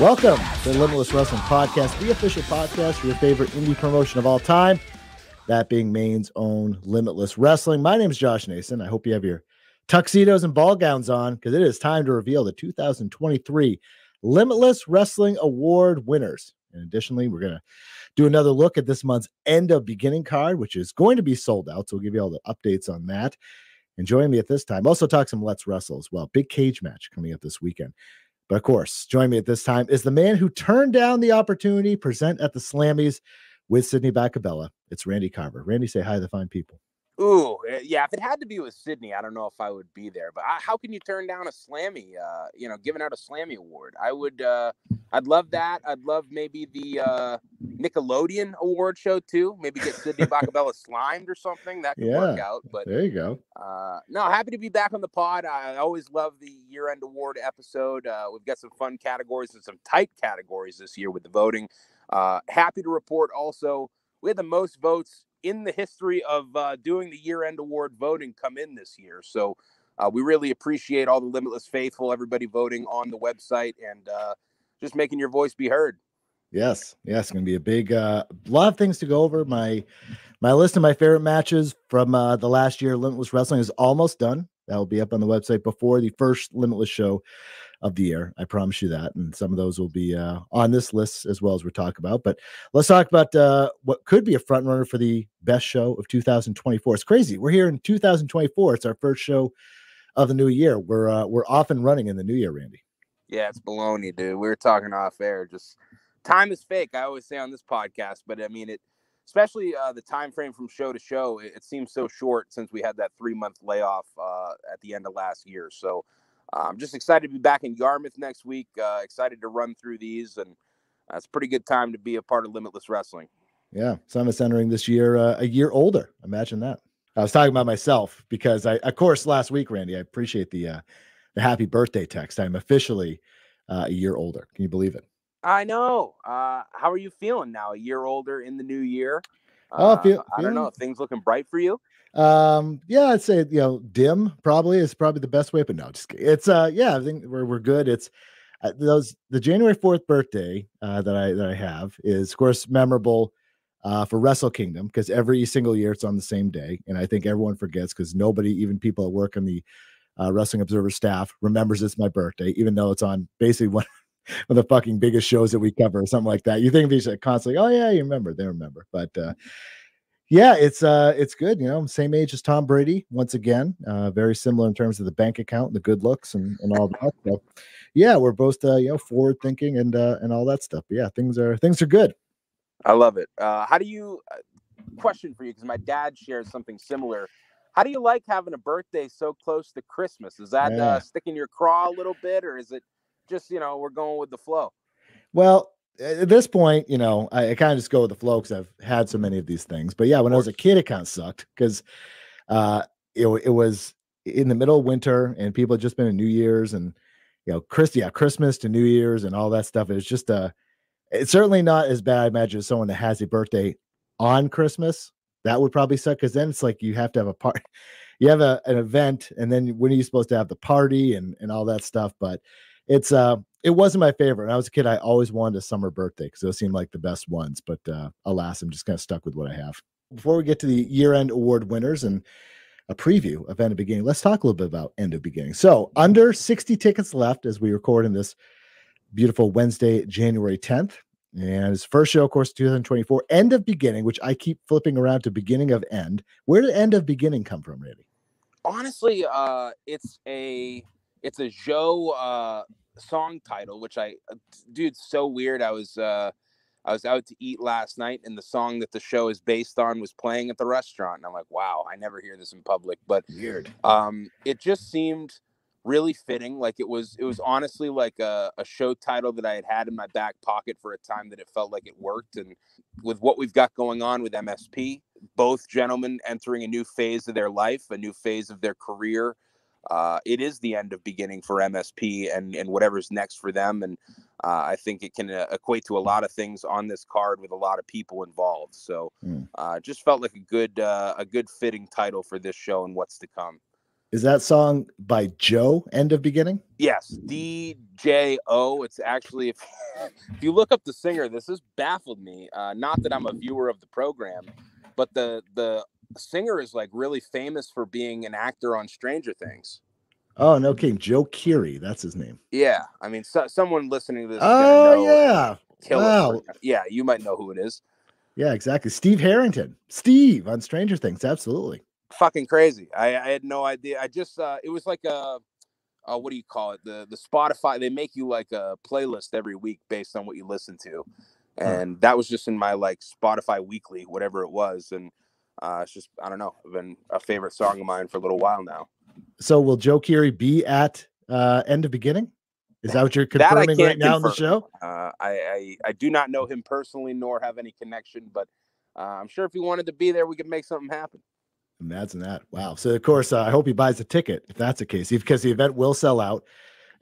Welcome to the Limitless Wrestling Podcast, the official podcast for your favorite indie promotion of all time, that being Maine's own Limitless Wrestling. My name is Josh Nason. I hope you have your tuxedos and ball gowns on because it is time to reveal the 2023 Limitless Wrestling Award winners. And additionally, we're going to do another look at this month's end of beginning card, which is going to be sold out. So we'll give you all the updates on that. And join me at this time. Also, talk some Let's Wrestle as well. Big cage match coming up this weekend. But of course, join me at this time is the man who turned down the opportunity present at the Slammies with Sidney Bakabella. It's Randy Carver. Randy, say hi to the fine people. Ooh, eh, yeah. If it had to be with Sidney, I don't know if I would be there. But I, how can you turn down a Slammy? Uh, you know, giving out a Slammy award. I would. Uh, I'd love that. I'd love maybe the uh, Nickelodeon award show too. Maybe get Sidney Bakabella slimed or something. That could yeah, work out. But there you go. Uh, no, happy to be back on the pod. I always love the year-end award episode. Uh, we've got some fun categories and some tight categories this year with the voting. Uh, happy to report also we had the most votes in the history of uh, doing the year end award voting come in this year. So uh, we really appreciate all the Limitless faithful, everybody voting on the website and uh, just making your voice be heard. Yes, yes, it's going to be a big, uh, lot of things to go over. My my list of my favorite matches from uh, the last year Limitless Wrestling is almost done. That will be up on the website before the first Limitless show of the year. I promise you that. And some of those will be uh, on this list as well as we talk about. But let's talk about uh, what could be a front runner for the best show of 2024. It's crazy. We're here in 2024. It's our first show of the new year. We're uh, we're off and running in the new year, Randy. Yeah, it's baloney, dude. We were talking off air. Just time is fake. I always say on this podcast, but I mean it. Especially uh, the time frame from show to show, it, it seems so short since we had that three month layoff uh, at the end of last year. So I'm just excited to be back in Yarmouth next week. Uh, excited to run through these, and uh, it's a pretty good time to be a part of Limitless Wrestling. Yeah, Summit's entering this year uh, a year older. Imagine that. I was talking about myself because I, of course, last week, Randy, I appreciate the uh, the happy birthday text. I'm officially uh, a year older. Can you believe it? I know. Uh, how are you feeling now? A year older in the new year. Oh, feel, I don't know. Things looking bright for you. Um, yeah, I'd say you know, dim probably is probably the best way, but no, just it's uh, yeah, I think we're we're good. It's uh, those the January fourth birthday uh, that I that I have is of course memorable uh, for Wrestle Kingdom because every single year it's on the same day, and I think everyone forgets because nobody, even people at work on the uh, Wrestling Observer staff, remembers it's my birthday, even though it's on basically one. Of the fucking biggest shows that we cover, or something like that. You think these are constantly, oh yeah, you remember, they remember, but uh, yeah, it's uh it's good, you know, same age as Tom Brady once again. Uh very similar in terms of the bank account, the good looks and, and all that. So yeah, we're both uh you know forward thinking and uh and all that stuff. But yeah, things are things are good. I love it. Uh how do you uh, question for you because my dad shares something similar. How do you like having a birthday so close to Christmas? Is that uh, yeah. uh sticking your craw a little bit or is it just, you know, we're going with the flow? Well, at this point, you know, I, I kind of just go with the flow because I've had so many of these things. But yeah, when I was a kid, it kind of sucked because uh, it, it was in the middle of winter and people had just been in New Year's and you know, Chris, yeah, Christmas to New Year's and all that stuff. It's just uh it's certainly not as bad, I imagine, as someone that has a birthday on Christmas. That would probably suck because then it's like you have to have a part, you have a, an event, and then when are you supposed to have the party and and all that stuff? But it's uh it wasn't my favorite. When I was a kid, I always wanted a summer birthday because those seemed like the best ones. But uh, alas, I'm just kind of stuck with what I have. Before we get to the year-end award winners and a preview of End of Beginning, let's talk a little bit about End of Beginning. So, under 60 tickets left as we record in this beautiful Wednesday, January 10th. And his first show, of course, 2024, End of Beginning, which I keep flipping around to beginning of end. Where did End of Beginning come from, Randy? Honestly, uh, it's a it's a Joe uh, song title, which I, uh, dude, so weird. I was, uh, I was out to eat last night, and the song that the show is based on was playing at the restaurant, and I'm like, wow, I never hear this in public, but weird. Um, it just seemed really fitting. Like it was, it was honestly like a, a show title that I had had in my back pocket for a time that it felt like it worked, and with what we've got going on with MSP, both gentlemen entering a new phase of their life, a new phase of their career uh, it is the end of beginning for MSP and and whatever's next for them. And uh, I think it can uh, equate to a lot of things on this card with a lot of people involved. So mm. just felt like a good uh, a good fitting title for this show and what's to come. Is that song by Joe? End of beginning. Yes, D J O. It's actually if if you look up the singer, this has baffled me. Uh, not that I'm a viewer of the program, but the the singer is like really famous for being an actor on Stranger Things. Oh no, King Joe Keery, that's his name. Yeah, I mean, so, someone listening to this. Oh yeah, wow. yeah, you might know who it is. Yeah, exactly. Steve Harrington, Steve on Stranger Things, absolutely. Fucking crazy. I, I had no idea. I just uh, it was like a, uh, what do you call it? The the Spotify. They make you like a playlist every week based on what you listen to, and huh. that was just in my like Spotify weekly, whatever it was, and uh, it's just I don't know, been a favorite song of mine for a little while now. So will Joe Keery be at uh, end of beginning? Is that what you're confirming right now confirm. in the show? Uh, I, I, I do not know him personally nor have any connection, but uh, I'm sure if he wanted to be there, we could make something happen. Imagine that! Wow. So of course, uh, I hope he buys a ticket if that's the case, because the event will sell out.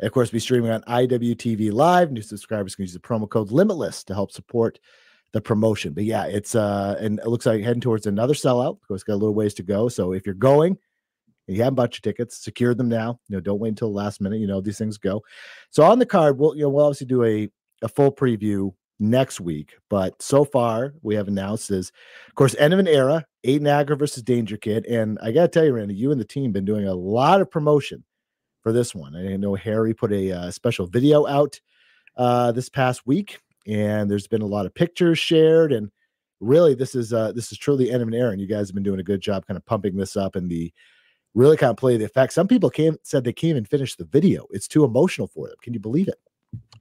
Of course, be streaming on IWTV Live. New subscribers can use the promo code Limitless to help support the promotion. But yeah, it's uh, and it looks like heading towards another sellout. Of course, got a little ways to go. So if you're going, you haven't bought your tickets, secure them now. You know, don't wait until the last minute. You know, these things go. So on the card, we'll you know we'll obviously do a a full preview next week. But so far, we have announced is, of course, end of an era, Aiden Aggro versus Danger Kid. And I got to tell you, Randy, you and the team been doing a lot of promotion for this one. I know Harry put a uh, special video out uh, this past week, and there's been a lot of pictures shared. And really, this is uh, this is truly end of an era. And you guys have been doing a good job kind of pumping this up and the really kind of play the effect. Some people came said they can't even finish the video. It's too emotional for them. Can you believe it?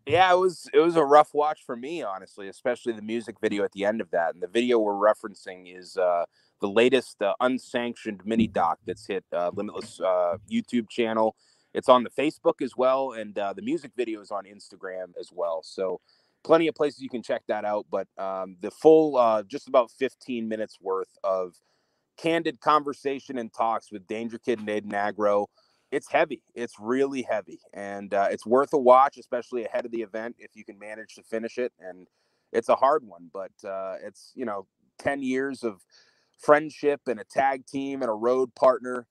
Yeah, it was it was a rough watch for me, honestly, especially the music video at the end of that. And the video we're referencing is uh, the latest uh, unsanctioned mini doc that's hit uh, Limitless uh, YouTube channel. It's on the Facebook as well, and uh, the music video is on Instagram as well. So plenty of places you can check that out. But um, the full, uh, just about 15 minutes worth of candid conversation and talks with Danger Kid and Aiden Aggro. It's heavy. It's really heavy, and uh, it's worth a watch, especially ahead of the event if you can manage to finish it. And it's a hard one, but uh, it's you know ten years of friendship and a tag team and a road partner,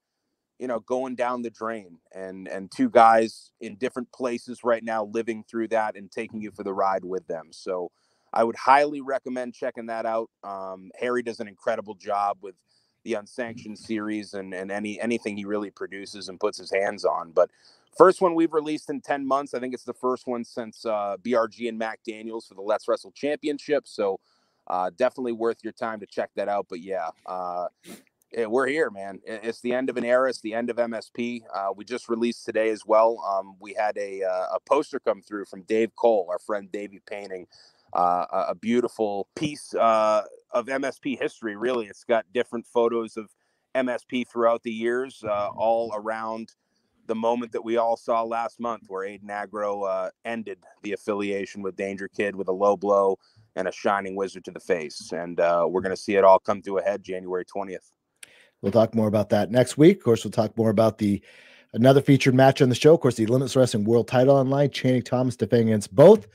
you know, going down the drain, and and two guys in different places right now living through that and taking you for the ride with them. So. I would highly recommend checking that out. Um, Harry does an incredible job with the unsanctioned series and and any anything he really produces and puts his hands on. But first one we've released in 10 months. I think it's the first one since uh, BRG and Mac Daniels for the Let's Wrestle Championship. So uh, definitely worth your time to check that out. But yeah, uh, we're here, man. It's the end of an era. It's the end of MSP. Uh, we just released today as well. Um, we had a, uh, a poster come through from Dave Cole, our friend Davey Painting, uh, a beautiful piece uh, of MSP history. Really, it's got different photos of MSP throughout the years, uh, all around the moment that we all saw last month, where Aiden Aggro uh, ended the affiliation with Danger Kid with a low blow and a shining wizard to the face. And uh, we're going to see it all come to a head January twentieth. We'll talk more about that next week. Of course, we'll talk more about the another featured match on the show. Of course, the Limitless Wrestling World Title online. Channing Thomas defending against both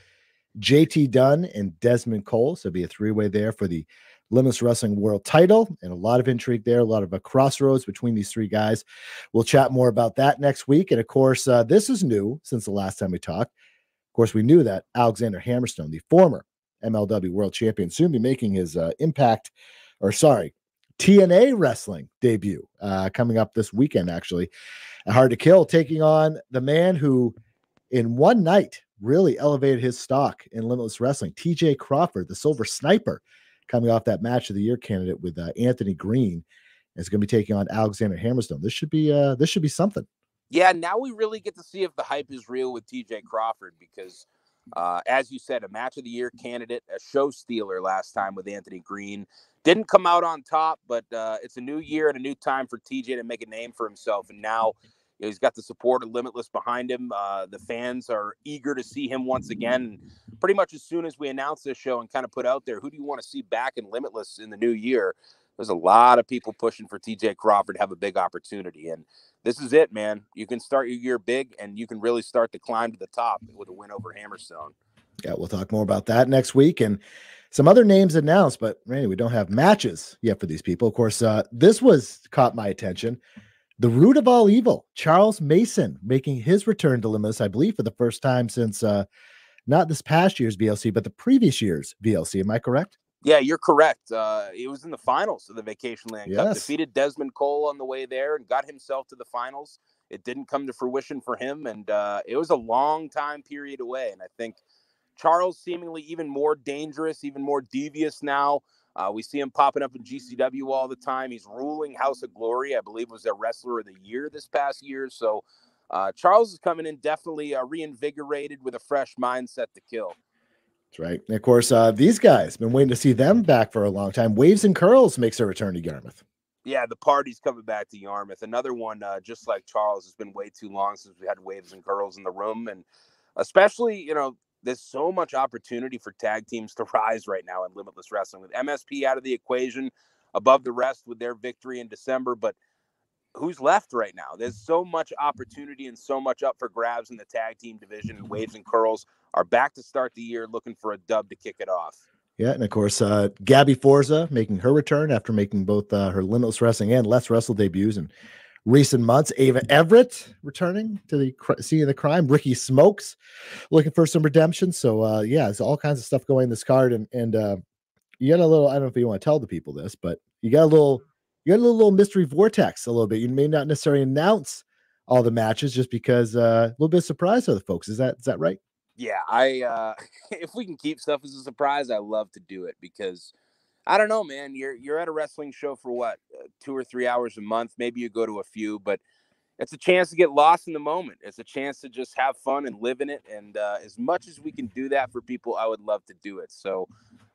JT Dunn and Desmond Cole. So be a three way there for the Limitless Wrestling World title and a lot of intrigue there, a lot of a crossroads between these three guys. We'll chat more about that next week. And of course, uh, this is new since the last time we talked. Of course, we knew that Alexander Hammerstone, the former MLW World Champion, soon be making his uh, Impact, or sorry, TNA Wrestling debut uh, coming up this weekend, actually. Hard to Kill taking on the man who, in one night, really elevated his stock in Limitless Wrestling. TJ Crawford, the Silver Sniper, coming off that match of the year candidate with uh, Anthony Green, is going to be taking on Alexander Hammerstone. This should be uh, this should be something. Yeah, now we really get to see if the hype is real with TJ Crawford because, uh, as you said, a match of the year candidate, a show stealer last time with Anthony Green. Didn't come out on top, but uh, it's a new year and a new time for TJ to make a name for himself. And now know, he's got the support of Limitless behind him. Uh, the fans are eager to see him once again. Pretty much as soon as we announce this show and kind of put out there, who do you want to see back in Limitless in the new year? There's a lot of people pushing for TJ Crawford to have a big opportunity. And this is it, man. You can start your year big and you can really start to climb to the top with a win over Hammerstone. Yeah, we'll talk more about that next week. And some other names announced, but Randy, we don't have matches yet for these people. Of course, uh, this was caught my attention. the root of all evil, Charles Mason, making his return to Limitless, I believe, for the first time since uh, not this past year's VLC, but the previous year's VLC. Am I correct? Yeah, you're correct. Uh, it was in the finals of the Vacation Land Cup. Defeated Desmond Cole on the way there and got himself to the finals. It didn't come to fruition for him, and uh, it was a long time period away. And I think Charles seemingly even more dangerous, even more devious now. Uh, we see him popping up in GCW all the time. He's ruling House of Glory, I believe, was their wrestler of the year this past year. So uh, Charles is coming in definitely uh, reinvigorated with a fresh mindset to kill. Right. And of course, uh, these guys been waiting to see them back for a long time. Waves and Curls makes a return to Yarmouth. Yeah, the party's coming back to Yarmouth. Another one, uh, just like Charles, has been way too long since we had waves and curls in the room, and especially, you know, there's so much opportunity for tag teams to rise right now in Limitless Wrestling with MSP out of the equation, above the rest with their victory in December. But who's left right now? There's so much opportunity and so much up for grabs in the tag team division. And Waves and Curls are back to start the year looking for a dub to kick it off. Yeah, and of course, uh, Gabby Forza making her return after making both uh, her Limitless Wrestling and Let's Wrestle debuts in recent months. Ava Everett returning to the cr- scene of the crime. Ricky Smokes looking for some redemption. So uh, yeah, there's all kinds of stuff going in this card, and and uh, you got a little. I don't know if you want to tell the people this, but you got a little. You got a little, mystery vortex a little bit. You may not necessarily announce all the matches just because uh, a little bit of surprise to the folks. Is that is that right? yeah, I uh if we can keep stuff as a surprise, I love to do it because I don't know, man. You're you're at a wrestling show for what uh, two or three hours a month. Maybe you go to a few, but it's a chance to get lost in the moment. It's a chance to just have fun and live in it. And uh, as much as we can do that for people, I would love to do it. So,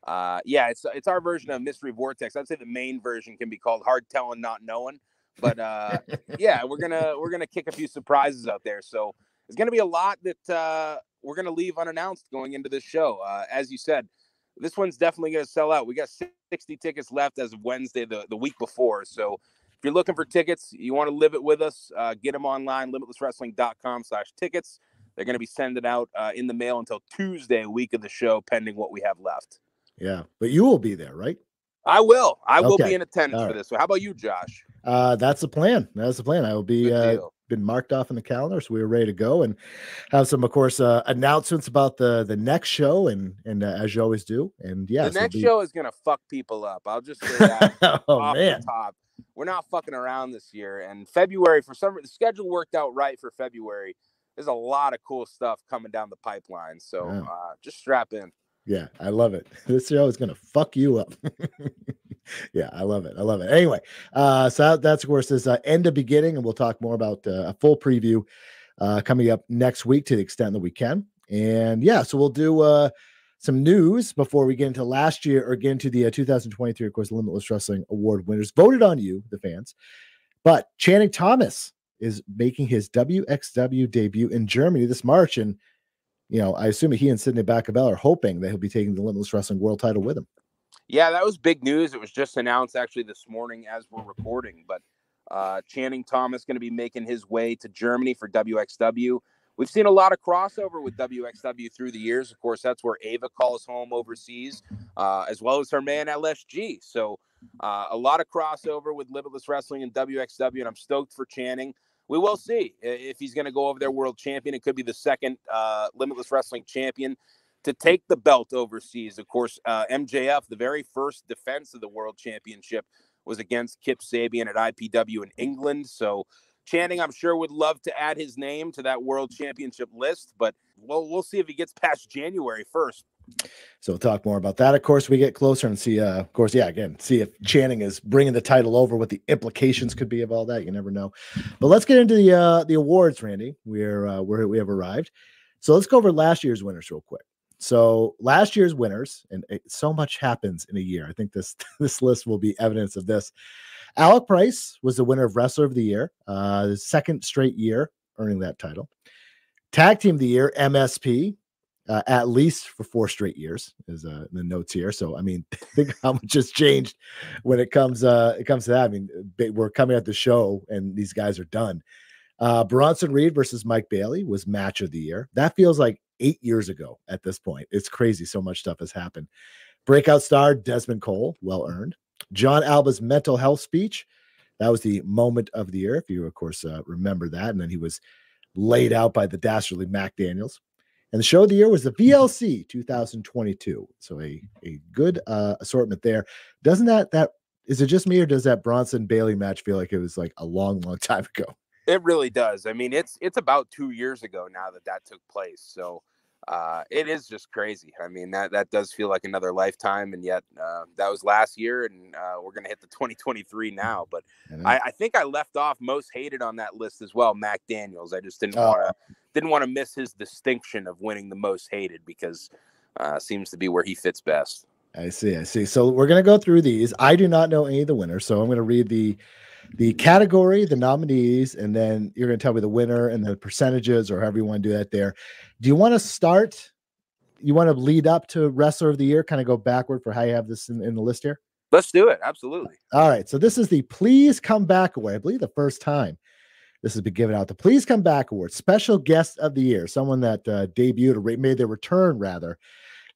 uh, yeah, it's it's our version of mystery vortex. I'd say the Maine version can be called hard telling, not knowing. But uh, yeah, we're gonna we're gonna kick a few surprises out there. So it's gonna be a lot that uh, we're to leave unannounced going into this show. Uh, as you said, this one's definitely to sell out. We got 60 tickets left as of Wednesday, the, the week before. So if you're looking for tickets, you want to live it with us, uh, get them online, limitlesswrestling.com slash tickets. They're going to be sending out uh, in the mail until Tuesday, week of the show, pending what we have left. Yeah, but you will be there, right? I will. I will be in attendance All for this. So how about you, Josh? Uh, that's the plan. That's the plan. I will be uh, been marked off in the calendar, so we were ready to go and have some, of course, uh, announcements about the the next show, and and uh, as you always do, and yeah, the next show is going to fuck people up. I'll just say that. oh off man, the top. We're not fucking around this year. And February, for some the schedule worked out right for February. There's a lot of cool stuff coming down the pipeline. So uh, just strap in. Yeah, I love it. This show is gonna fuck you up. yeah, I love it. I love it. Anyway, uh, so that- that's of course this uh, end of beginning, and we'll talk more about uh, a full preview uh, coming up next week to the extent that we can. And yeah, so we'll do uh, some news before we get into last year or get into the uh, 2023, of course, Limitless Wrestling Award winners voted on you, the fans. But Channing Thomas is making his WXW debut in Germany this March, and you know, I assume he and Sidney Bacabell are hoping that he'll be taking the Limitless Wrestling World Title with him. Yeah, that was big news. It was just announced actually this morning as we're recording. But uh, Channing Thomas going to be making his way to Germany for WXW. We've seen a lot of crossover with WXW through the years. Of course, that's where Ava calls home overseas, uh, as well as her man LSG. So uh, a lot of crossover with Limitless Wrestling and WXW, and I'm stoked for Channing. We will see if he's going to go over there world champion. It could be the second uh, Limitless Wrestling champion to take the belt overseas. Of course, uh, MJF, the very first defense of the world championship was against Kip Sabian at IPW in England. So Channing, I'm sure, would love to add his name to that world championship list, but we'll we'll see if he gets past January first. So we'll talk more about that. Of course, we get closer and see. Uh, of course, yeah. Again, see if Channing is bringing the title over. What the implications could be of all that. You never know. But let's get into the uh, the awards, Randy. We're uh, we're we have arrived. So let's go over last year's winners real quick. So last year's winners, and it, so much happens in a year. I think this this list will be evidence of this. Alec Price was the winner of Wrestler of the Year, uh, the second straight year earning that title. Tag Team of the Year, MSP, uh, at least for four straight years is uh, the notes here. So I mean, think how much has changed when it comes uh, it comes to that. I mean, we're coming at the show and these guys are done. Uh, Bronson Reed versus Mike Bailey was match of the year. That feels like eight years ago at this point. It's crazy. So much stuff has happened. Breakout star Desmond Cole, well earned. John Alba's mental health speech That was the moment of the year, if you, of course, uh, remember that. And then he was laid out by the dastardly Mac Daniels. And the show of the year was the VLC 2022. So a, a good uh, assortment there. Doesn't that, that, is it just me or does that Bronson Bailey match feel like it was like a long, long time ago? It really does. I mean, it's it's about two years ago now that that took place. So uh, it is just crazy. I mean, that that does feel like another lifetime, and yet uh, that was last year, and uh, we're gonna hit the 2023 now. But I, I, think I left off most hated on that list as well, Mac Daniels. I just didn't want to didn't want to miss his distinction of winning the most hated because uh, seems to be where he fits best. I see. I see. So we're gonna go through these. I do not know any of the winners, so I'm gonna read the the category, the nominees, and then you're going to tell me the winner and the percentages or however you want to do that there. Do you want to start? You want to lead up to wrestler of the year, kind of go backward for how you have this in, in the list here? Let's do it. Absolutely. All right. So this is the Please Come Back away. I believe the first time this has been given out. The Please Come Back Award, special guest of the year, someone that uh, debuted or made their return rather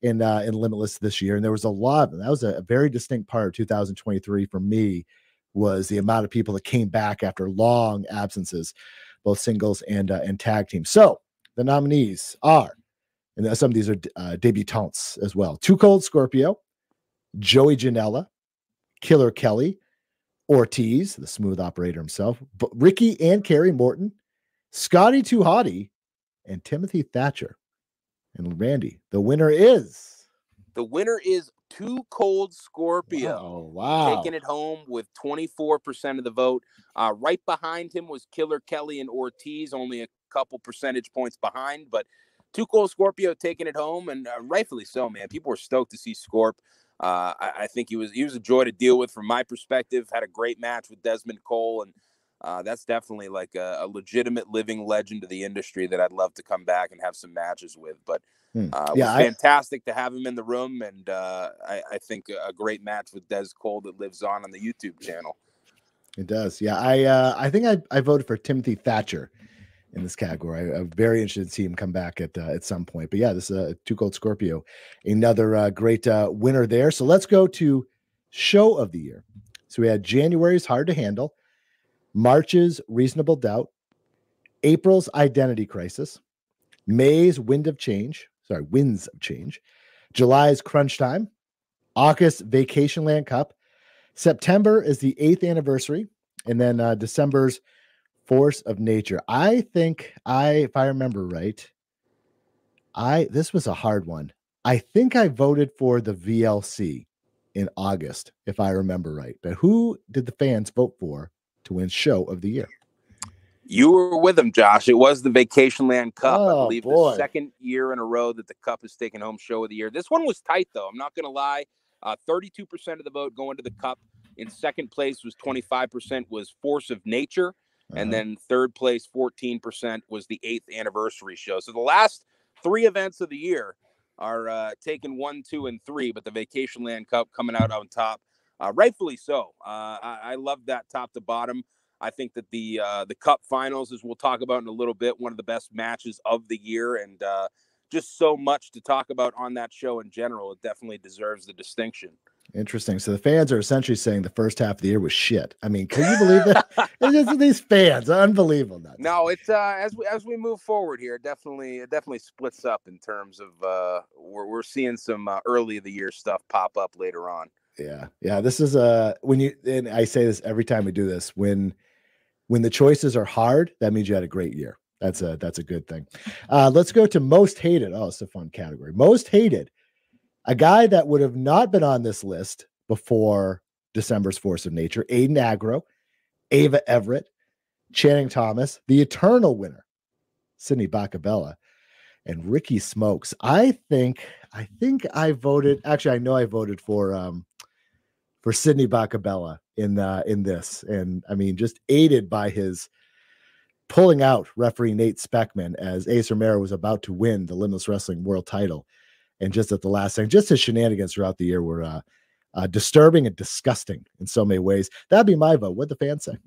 in uh, in Limitless this year, and there was a lot. That was a, very distinct part of 2023 for me was the amount of people that came back after long absences, both singles and uh, and tag teams. So the nominees are, and some of these are uh, debutantes as well: Too Cold Scorpio, Joey Janela, Killer Kelly, Ortiz, the smooth operator himself, but Ricky and Kerry Morton, Scotty Too Hottie, and Timothy Thatcher. And Randy, the winner is. The winner is Too Cold Scorpio. Oh, wow. Taking it home with 24% of the vote. Uh, right behind him was Killer Kelly and Ortiz, only a couple percentage points behind, but Too Cold Scorpio taking it home, and uh, rightfully so, man. People were stoked to see Scorp. Uh, I, I, think he was he was a joy to deal with from my perspective. Had a great match with Desmond Cole, and uh, that's definitely like a, a, legitimate living legend of the industry that I'd love to come back and have some matches with. But Hmm. Uh, yeah, was fantastic to have him in the room, and uh, I, I, think a great match with Des Cole that lives on on the YouTube channel. It does, yeah. I uh, I think I, I voted for Timothy Thatcher in this category. I, am very interested to see him come back at uh, at some point. But yeah, this is a Too Cold Scorpio, another uh, great uh, winner there. So let's go to show of the year. So we had January's Hard to Handle, March's Reasonable Doubt, April's Identity Crisis, May's Wind of Change, sorry, winds of change. July's crunch time. August Vacation Land Cup. September is the eighth anniversary, and then uh, December's Force of Nature. I think I, if I remember right, I this was a hard one. I think I voted for the VLC in August, if I remember right. But who did the fans vote for to win Show of the Year? You were with them, Josh. It was the Vacation Land Cup. Oh, I believe boy. the second year in a row that the Cup has taken home show of the year. This one was tight, though. I'm not going to lie. Uh, 32% of the vote going to the Cup. In second place was 25% was Force of Nature. Uh-huh. And then third place, 14% was the eighth anniversary show. So the last three events of the year are uh, taking one, two, and three, but the Vacation Land Cup coming out on top. Uh, rightfully so. Uh, I, I love that top to bottom. I think that the uh, the Cup Finals, as we'll talk about in a little bit, one of the best matches of the year, and uh, just so much to talk about on that show in general. It definitely deserves the distinction. Interesting. So the fans are essentially saying the first half of the year was shit. I mean, can you believe that? it's just these fans, unbelievable. No, it's uh, as we as we move forward here, definitely it definitely splits up in terms of uh, we're we're seeing some uh, early of the year stuff pop up later on. Yeah, yeah. This is uh when you and I say this every time we do this when when the choices are hard, that means you had a great year. That's a that's a good thing. Uh, let's go to most hated. Oh, it's a fun category. Most hated. A guy that would have not been on this list before December's Force of Nature, Aiden Aggro, Ava Everett, Channing Thomas, the eternal winner, Sidney Bakabella, and Ricky Smokes. I think I think I voted. Actually, I know I voted for um for Sydney Bacabella in uh, in this, and I mean, just aided by his pulling out referee Nate Speckman as Ace Romero was about to win the Limitless Wrestling World Title, and just at the last second, just his shenanigans throughout the year were uh, uh, disturbing and disgusting in so many ways. That'd be my vote. What the fans say?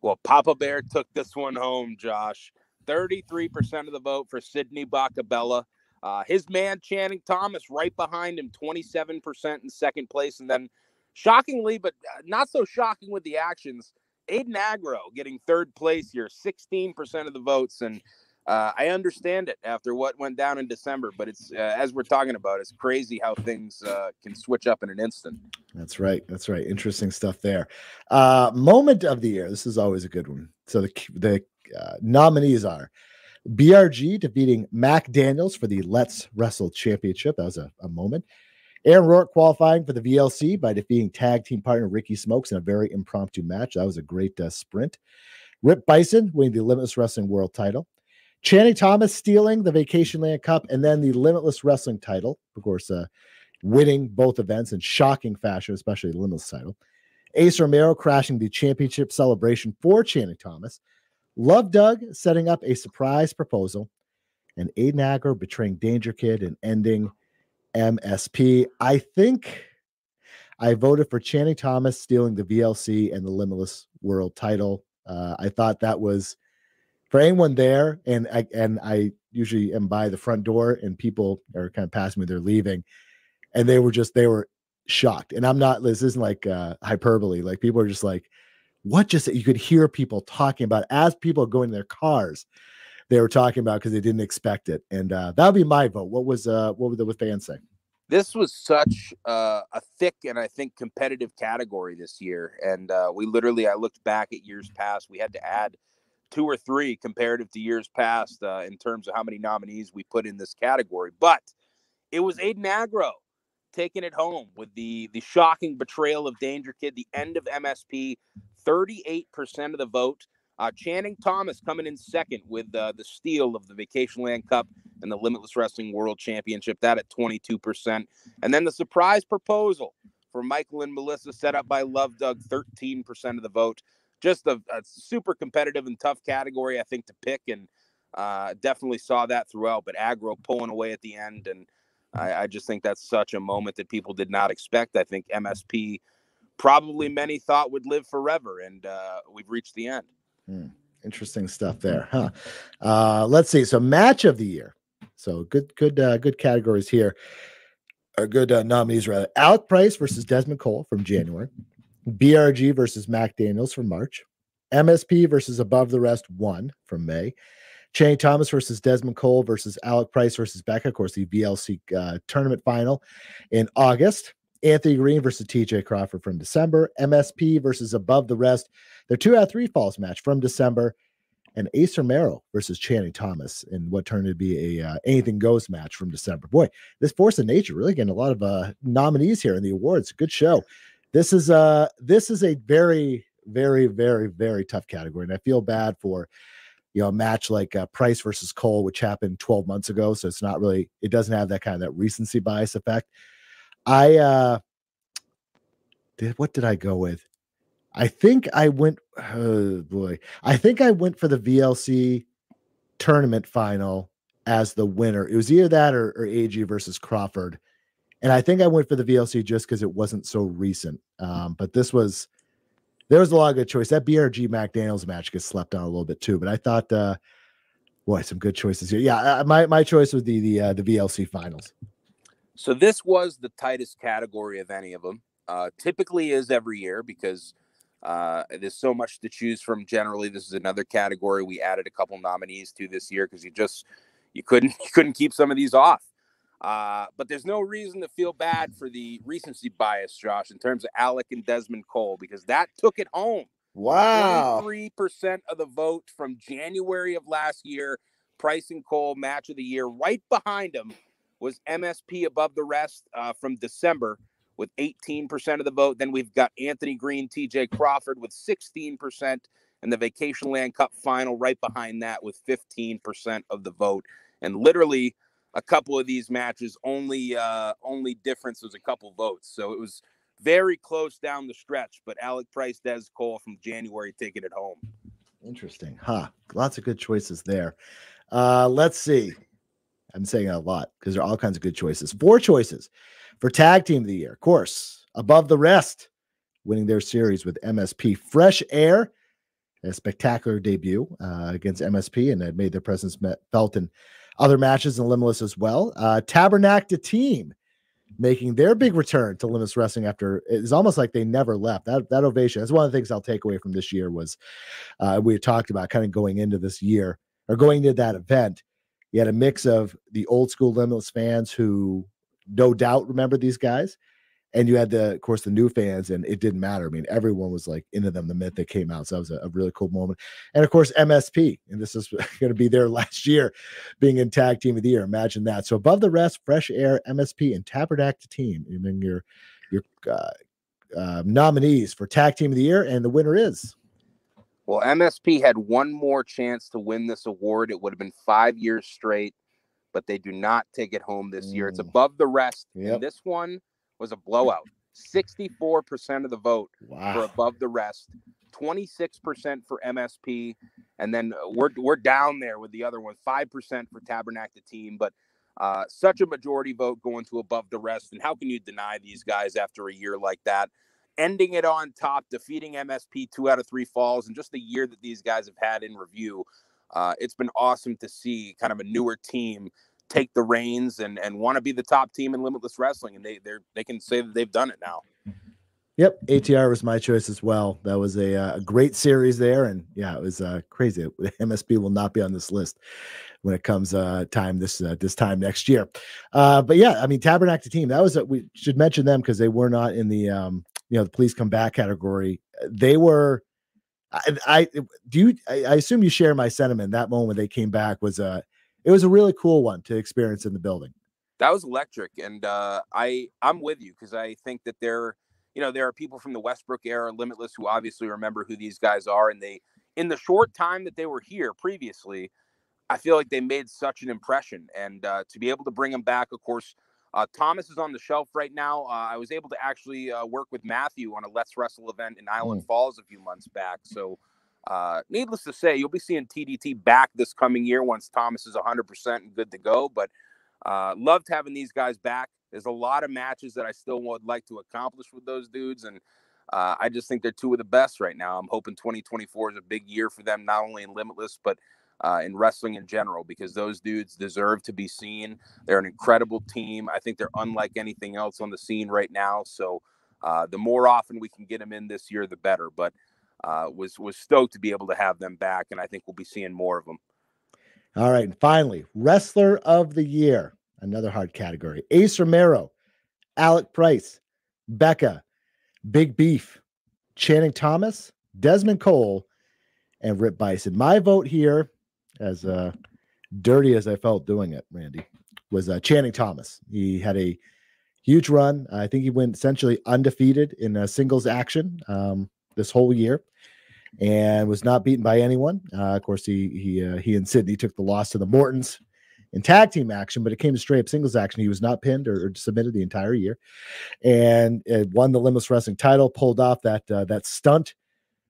Well, Papa Bear took this one home, Josh. 33% of the vote for Sidney Bakabella. Uh, his man Channing Thomas right behind him, 27% in second place, and then shockingly, but uh, not so shocking with the actions. Aiden Aggro getting third place here, 16% of the votes. And uh, I understand it after what went down in December, but it's uh, as we're talking about, it's crazy how things uh, can switch up in an instant. That's right. That's right. Interesting stuff there. Uh, moment of the year. This is always a good one. So the the uh, nominees are BRG defeating Mac Daniels for the Let's Wrestle Championship. That was a, a moment. Aaron Rourke qualifying for the VLC by defeating tag team partner Ricky Smokes in a very impromptu match. That was a great uh, sprint. Rip Bison winning the Limitless Wrestling World title. Channing Thomas stealing the Vacation Land Cup and then the Limitless Wrestling title. Of course, uh, winning both events in shocking fashion, especially the Limitless title. Ace Romero crashing the championship celebration for Channing Thomas. Love Doug setting up a surprise proposal. And Aiden Aggro betraying Danger Kid and ending MSP. I think I voted for Channing Thomas stealing the VLC and the Limitless World title. Uh, I thought that was for anyone there, and I and I usually am by the front door, and people are kind of passing me, they're leaving, and they were just they were shocked. And I'm not. This isn't like uh, hyperbole. Like people are just like, "What?" Just you could hear people talking about as people go in their cars they were talking about because they didn't expect it. And uh, that would be my vote. What was uh, what were the fans say? This was such uh, a thick and I think competitive category this year. And uh, we literally, I looked back at years past. We had to add two or three comparative to years past uh, in terms of how many nominees we put in this category. But it was Aiden Aggro taking it home with the the shocking betrayal of Danger Kid, the end of MSP, 38% of the vote. Uh, Channing Thomas coming in second with uh, the steal of the Vacation Land Cup and the Limitless Wrestling World Championship, that at 22%. And then the surprise proposal for Michael and Melissa, set up by Love Doug, 13% of the vote. Just a, a super competitive and tough category, I think, to pick. And uh, definitely saw that throughout, but Aggro pulling away at the end. And I, I just think that's such a moment that people did not expect. I think MSP probably many thought would live forever, and uh, we've reached the end. Hmm. Interesting stuff there, huh? Uh, let's see. So, match of the year. So, good, good, uh, good categories here. Or good uh, nominees rather. Alec Price versus Desmond Cole from January. BRG versus Mac Daniels from March. MSP versus Above the Rest one from May. Channing Thomas versus Desmond Cole versus Alec Price versus Becca. Of course, the VLC uh, tournament final in August. Anthony Green versus TJ Crawford from December. MSP versus Above the Rest. Their two out of three falls match from December. And Ace Merrill versus Channing Thomas in what turned to be a uh, anything goes match from December. Boy, this Force of Nature really getting a lot of uh, nominees here in the awards. Good show. This is uh this is a very very very very tough category, and I feel bad for you know a match like uh, Price versus Cole, which happened 12 months ago. So it's not really it doesn't have that kind of that recency bias effect. I uh did what did I go with? I think I went oh boy. I think I went for the VLC tournament final as the winner. It was either that or, or AG versus Crawford. And I think I went for the VLC just because it wasn't so recent. Um, but this was there was a lot of good choice. That BRG Mac Daniels match gets slept on a little bit too. But I thought uh boy, some good choices here. Yeah, uh, my my choice was the the uh, the VLC finals. So this was the tightest category of any of them. Uh, typically is every year because uh, there's so much to choose from. Generally, this is another category we added a couple nominees to this year because you just you couldn't you couldn't keep some of these off. Uh, but there's no reason to feel bad for the recency bias, Josh, in terms of Alec and Desmond Cole because that took it home. Wow, three percent of the vote from January of last year. Price and Cole match of the year. Right behind them was MSP above the rest uh, from December with 18% of the vote. Then we've got Anthony Green, TJ Crawford with 16%, and the Vacation Land Cup final right behind that with 15% of the vote. And literally, a couple of these matches only uh, only difference was a couple votes, so it was very close down the stretch. But Alec Price, Des Cole from January taking it home. Interesting, huh? Lots of good choices there. Uh, let's see. I'm saying a lot because there are all kinds of good choices. Four choices for tag team of the year. Of course, above the rest, winning their series with MSP. Fresh Air, a spectacular debut uh, against MSP, and had made their presence felt in other matches in Limitless as well. Uh, Tabarnak de Team making their big return to Limitless Wrestling after it's almost like they never left. That that ovation. That's one of the things I'll take away from this year was uh, we talked about kind of going into this year or going to that event. You had a mix of the old school Limitless fans who no doubt remember these guys, and you had the of course the new fans and it didn't matter. I mean everyone was like into them the minute they came out so that was a, a really cool moment. And of course msp and this is going to be their last year being in tag team of the year. Imagine that. So above the rest fresh air msp and Tabarnak de Team and then your your uh, uh, nominees for tag team of the year and the winner is well msp had one more chance to win this award. It would have been five years straight but they do not take it home this year. It's mm. above the rest yep. and this one was a blowout. 64% of the vote wow. for above the rest, 26% for MSP, and then uh, we're we're down there with the other one, 5% for Tabarnak de Team, but uh, such a majority vote going to above the rest. And how can you deny these guys after a year like that? Ending it on top, defeating MSP two out of three falls, and just the year that these guys have had in review. Uh, it's been awesome to see kind of a newer team take the reins and and want to be the top team in limitless wrestling and they they they can say that they've done it now. Yep atr was my choice as well. That was a, uh, great series there and yeah it was uh, crazy. Msp will not be on this list when it comes uh time this uh, this time next year. Uh but yeah i mean Tabarnak de Team. That was a, we should mention them because they were not in the um you know the please come back category. They were I, I do you I, I assume you share my sentiment. That moment they came back was a it was a really cool one to experience in the building. That was electric, and uh, I I'm with you because I think that there, you know, there are people from the Westbrook era, Limitless, who obviously remember who these guys are, and they in the short time that they were here previously, I feel like they made such an impression, and uh, to be able to bring them back, of course. Uh, Thomas is on the shelf right now. Uh, I was able to actually uh, work with Matthew on a Let's Wrestle event in Island mm. Falls a few months back. So uh, needless to say, you'll be seeing TDT back this coming year once Thomas is 100% and good to go. But uh, loved having these guys back. There's a lot of matches that I still would like to accomplish with those dudes. And uh, I just think they're two of the best right now. I'm hoping 2024 is a big year for them, not only in Limitless, but uh, in wrestling in general, because those dudes deserve to be seen. They're an incredible team. I think they're unlike anything else on the scene right now. So uh, the more often we can get them in this year, the better. But uh, was was stoked to be able to have them back, and I think we'll be seeing more of them. All right, and finally, wrestler of the year, another hard category: Ace Romero, Alec Price, Becca, Big Beef, Channing Thomas, Desmond Cole, and Rip Bison. My vote here, as uh, dirty as I felt doing it, Randy, was uh, Channing Thomas. He had a huge run. I think he went essentially undefeated in a singles action. Um, this whole year and was not beaten by anyone. Uh, of course, he he uh, he and Sidney took the loss to the Mortons in tag team action, but it came to straight up singles action. He was not pinned or, or submitted the entire year, and won the Limitless Wrestling title. Pulled off that uh, that stunt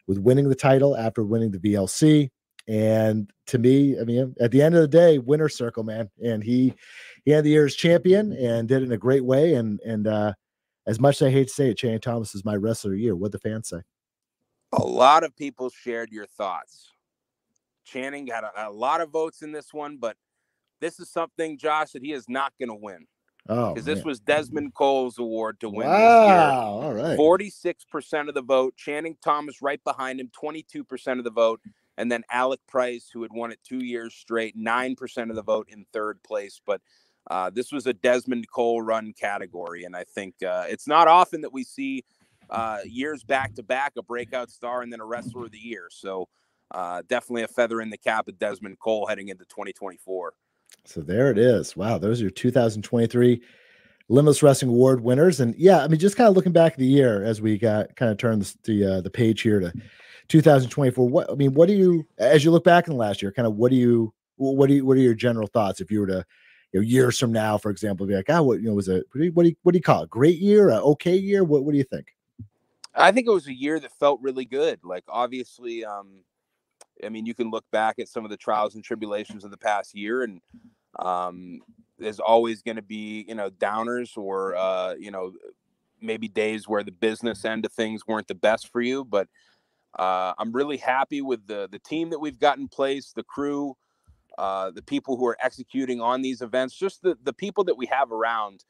with winning the title after winning the VLC. And to me, I mean, at the end of the day, winner circle, man. And he he had the year's champion and did it in a great way. And and uh, as much as I hate to say it, Channing Thomas is my wrestler year. What the fans say? A lot of people shared your thoughts. Channing got a, a lot of votes in this one, but this is something, Josh, that he is not going to win. Oh, because this was Desmond Cole's award to win wow, this year. All right. 46% of the vote. Channing Thomas right behind him, 22% of the vote. And then Alec Price, who had won it two years straight, 9% of the vote in third place. But uh, this was a Desmond Cole run category. And I think uh, it's not often that we see uh, years back to back, a breakout star and then a wrestler of the year. So uh, definitely a feather in the cap of Desmond Cole heading into 2024. So there it is. Wow, those are your 2023 Limitless Wrestling Award winners. And yeah, I mean, just kind of looking back at the year as we got kind of turned the the, uh, the page here to 2024. What I mean, what do you as you look back in the last year, kind of what do you what do you what are your general thoughts if you were to you know, years from now, for example, be like, ah, what you know was it? What do you, what do you, what do you call it? Great year, a okay year? What what do you think? I think it was a year that felt really good. Like obviously, um, I mean, you can look back at some of the trials and tribulations of the past year, and um, there's always going to be you know downers or uh, you know maybe days where the business end of things weren't the best for you. But uh, I'm really happy with the the team that we've got in place, the crew, uh, the people who are executing on these events, just the the people that we have around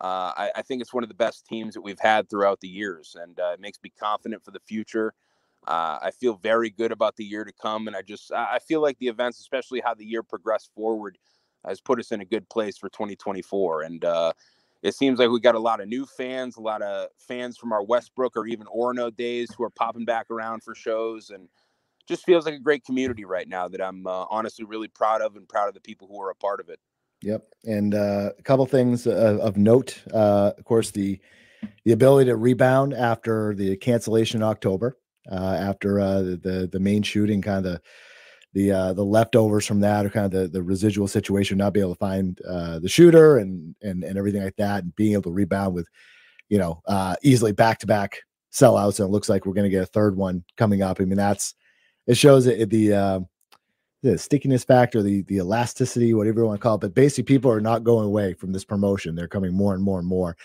uh, I, I, think it's one of the best teams that we've had throughout the years, and uh, it makes me confident for the future. Uh, I feel very good about the year to come, and I just I feel like the events, especially how the year progressed forward, has put us in a good place for 2024. And uh, it seems like we got a lot of new fans, a lot of fans from our Westbrook or even Orono days who are popping back around for shows, and just feels like a great community right now that I'm uh, honestly really proud of and proud of the people who are a part of it. Yep, and uh, a couple things of, of note. Uh, of course, the the ability to rebound after the cancellation in October, uh, after uh, the the Maine shooting, kind of the the uh, the leftovers from that, or kind of the, the residual situation, not be able to find uh, the shooter and and and everything like that, and being able to rebound with, you know, uh, easily back to back sellouts, and it looks like we're going to get a third one coming up. I mean, that's it shows it, the uh, the stickiness factor, the the elasticity, whatever you want to call it. But basically, people are not going away from this promotion; they're coming more and more and more,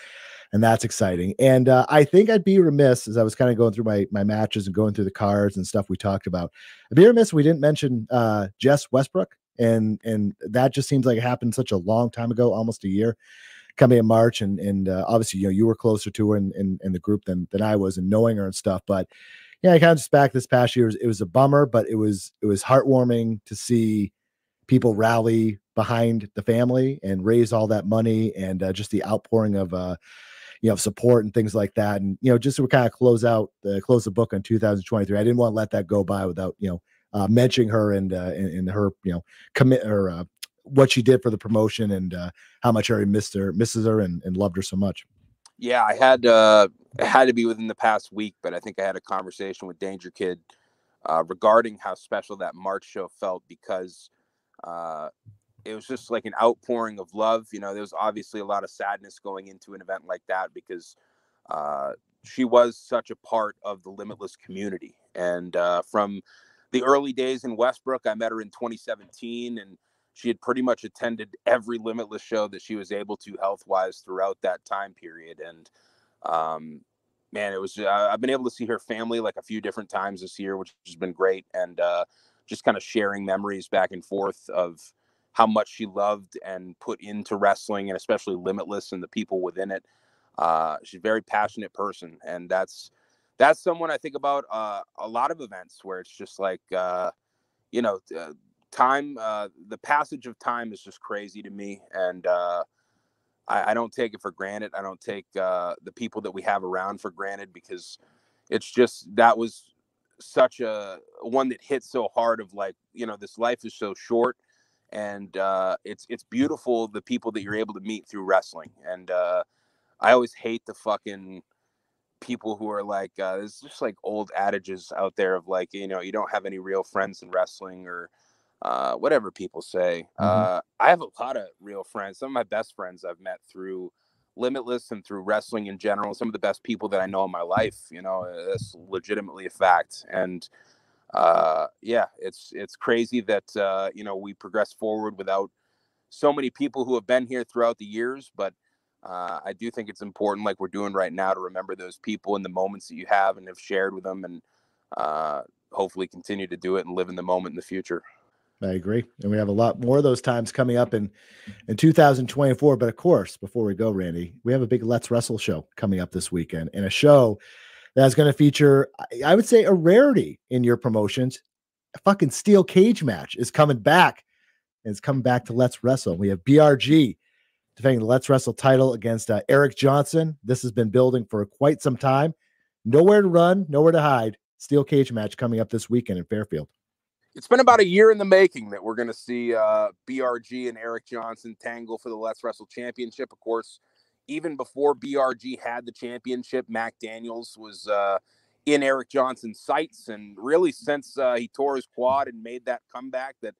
and that's exciting. And uh, I think I'd be remiss as I was kind of going through my my matches and going through the cards and stuff we talked about. I'd be remiss we didn't mention uh, Jess Westbrook, and and that just seems like it happened such a long time ago, almost a year coming in March, and and uh, obviously you know you were closer to her in, in, in the group than than I was, and knowing her and stuff. But yeah, I kind of just back this past year. It was a bummer, but it was it was heartwarming to see people rally behind the family and raise all that money and uh, just the outpouring of uh you know support and things like that and you know just to kind of close out the close the book on 2023 i didn't want to let that go by without you know uh, mentioning her and uh and, and her you know commit or uh, what she did for the promotion and uh how much i missed her misses her and, and loved her so much yeah, I had uh, it had to be within the past week, but I think I had a conversation with Danger Kid uh, regarding how special that March show felt because uh, it was just like an outpouring of love. You know, there was obviously a lot of sadness going into an event like that because uh, she was such a part of the Limitless community, and uh, from the early days in Westbrook, I met her in 2017, and she had pretty much attended every limitless show that she was able to health wise throughout that time period and um, man it was uh, i've been able to see her family like a few different times this year which has been great and uh, just kind of sharing memories back and forth of how much she loved and put into wrestling and especially limitless and the people within it. Uh, she's a very passionate person and that's that's someone i think about uh, a lot of events where it's just like uh, you know uh, time uh, the passage of time is just crazy to me and uh, I, I, don't take it for granted i don't take uh, the people that we have around for granted because it's just that was such a one that hit so hard of like you know this life is so short and uh, it's it's beautiful the people that you're able to meet through wrestling and uh, i always hate the fucking people who are like uh, there's just like old adages out there of like you know you don't have any real friends in wrestling or uh, whatever people say. Mm-hmm. Uh, I have a lot of real friends. Some of my best friends I've met through Limitless and through wrestling in general. Some of the best people that I know in my life. You know, that's legitimately a fact. And uh, yeah, it's it's crazy that uh, you know we progress forward without so many people who have been here throughout the years. But uh, I do think it's important, like we're doing right now, to remember those people and the moments that you have and have shared with them, and uh, hopefully continue to do it and live in the moment in the future. I agree. And we have a lot more of those times coming up in, in 2024. But of course, before we go, Randy, we have a big Let's Wrestle show coming up this weekend and a show that's going to feature, I would say, a rarity in your promotions. A fucking steel cage match is coming back. And it's coming back to Let's Wrestle. We have BRG defending the Let's Wrestle title against uh, Eric Johnson. This has been building for quite some time. Nowhere to run, nowhere to hide. Steel cage match coming up this weekend in Fairfield it's been about a year in the making that we're going to see uh, BRG and Eric Johnson tangle for the Let's Wrestle Championship. Of course, even before BRG had the championship, Mac Daniels was uh, in Eric Johnson's sights. And really, since uh, he tore his quad and made that comeback that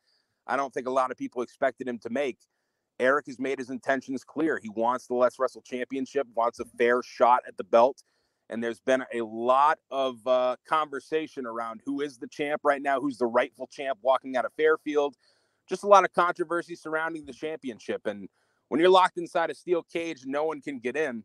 I don't think a lot of people expected him to make, Eric has made his intentions clear. He wants the Let's Wrestle Championship, wants a fair shot at the belt and there's been a lot of uh, conversation around who is the champ right now, who's the rightful champ walking out of Fairfield. Just a lot of controversy surrounding the championship. And when you're locked inside a steel cage, no one can get in.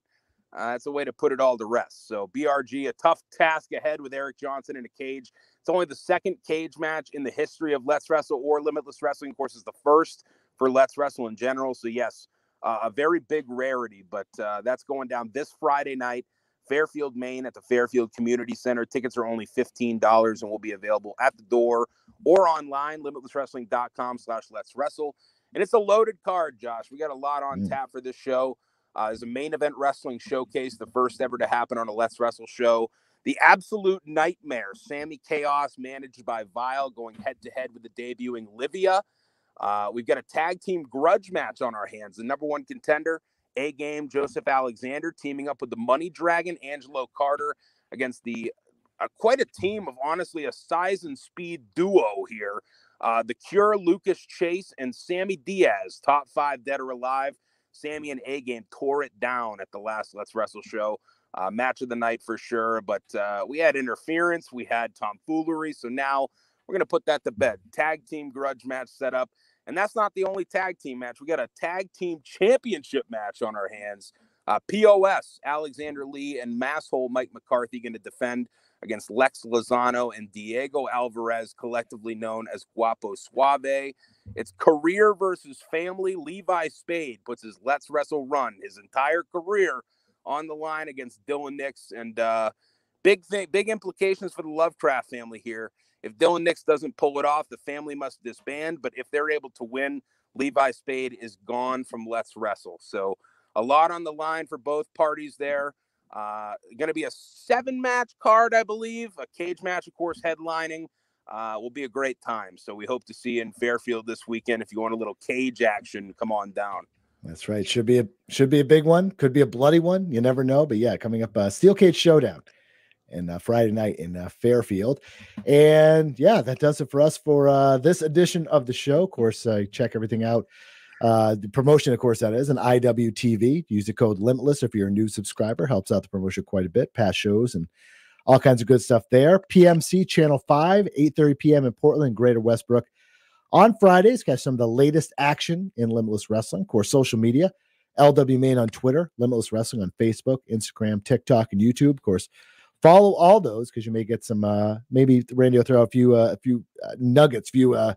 Uh, that's a way to put it all to rest. So BRG, a tough task ahead with Eric Johnson in a cage. It's only the second cage match in the history of Let's Wrestle or Limitless Wrestling. Of course, is the first for Let's Wrestle in general. So yes, uh, a very big rarity, but uh, that's going down this Friday night, Fairfield, Maine, at the Fairfield Community Center. Tickets are only fifteen dollars and will be available at the door or online, limitlesswrestling.com slash let's wrestle. And it's a loaded card, Josh. We got a lot on mm. tap for this show. Uh, there's a main event wrestling showcase, the first ever to happen on a Let's Wrestle show. The absolute nightmare, Sammy Chaos, managed by Vile, going head to head with the debuting Livia. Uh, we've got a tag team grudge match on our hands. The number one contender, A Game, Joseph Alexander, teaming up with the Money Dragon, Angelo Carter, against the uh, quite a team of honestly a size and speed duo here. Uh, the Cure, Lucas Chase, and Sammy Diaz, top five dead or alive. Sammy and A Game tore it down at the last Let's Wrestle show. Uh, match of the night for sure. But uh, we had interference, we had tomfoolery. So now we're going to put that to bed. Tag team grudge match set up. And that's not the only tag team match. We got a tag team championship match on our hands. Uh, POS, Alexander Lee and Masshole Mike McCarthy going to defend against Lex Lozano and Diego Alvarez, collectively known as Guapo Suave. It's career versus family. Levi Spade puts his Let's Wrestle run, his entire career on the line against Dylan Nix. And uh, big thing, big implications for the Lovecraft family here. If Dylan Nix doesn't pull it off, the family must disband. But if they're able to win, Levi Spade is gone from Let's Wrestle. So a lot on the line for both parties there. Uh, going to be a seven match card, I believe. A cage match, of course, headlining. Uh, will be a great time. So we hope to see you in Fairfield this weekend. If you want a little cage action, come on down. That's right. Should be a should be a big one. Could be a bloody one. You never know. But yeah, coming up, uh, Steel Cage Showdown, and uh, Friday night in uh, Fairfield, and yeah, that does it for us for uh, this edition of the show. Of course, check everything out. Uh, the promotion, of course, that is an IWTV. Use the code Limitless if you're a new subscriber. Helps out the promotion quite a bit. Past shows and all kinds of good stuff there. PMC Channel 5, 8.30 p.m. in Portland, Greater Westbrook. On Fridays, catch some of the latest action in Limitless Wrestling. Of course, social media, LW Maine on Twitter, Limitless Wrestling on Facebook, Instagram, TikTok, and YouTube. Of course, follow all those because you may get some, uh, maybe Randy will throw a few, uh, a few uh, nuggets, few uh,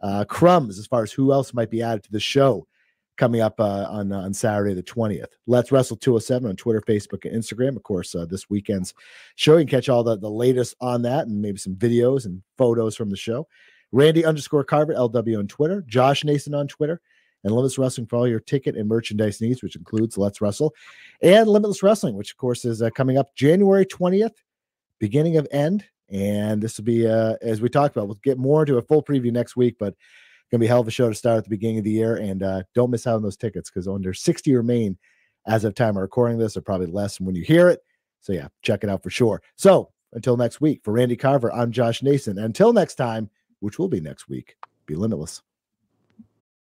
uh, crumbs as far as who else might be added to the show coming up uh, on uh, on Saturday the 20th. Let's Wrestle 207 on Twitter, Facebook, and Instagram. Of course, uh, this weekend's show. You can catch all the, the latest on that and maybe some videos and photos from the show. Randy underscore Carver, LW on Twitter, Josh Nason on Twitter, and Limitless Wrestling for all your ticket and merchandise needs, which includes Let's Wrestle and Limitless Wrestling, which of course is uh, coming up January 20th, beginning of end. And this will be, uh, as we talked about, we'll get more into a full preview next week, but Gonna be a hell of a show to start at the beginning of the year, and uh, don't miss out on those tickets because under 60 remain as of time of recording this, or probably less when you hear it. So yeah, check it out for sure. So until next week, for Randy Carver, I'm Josh Nason. Until next time, which will be next week, be limitless.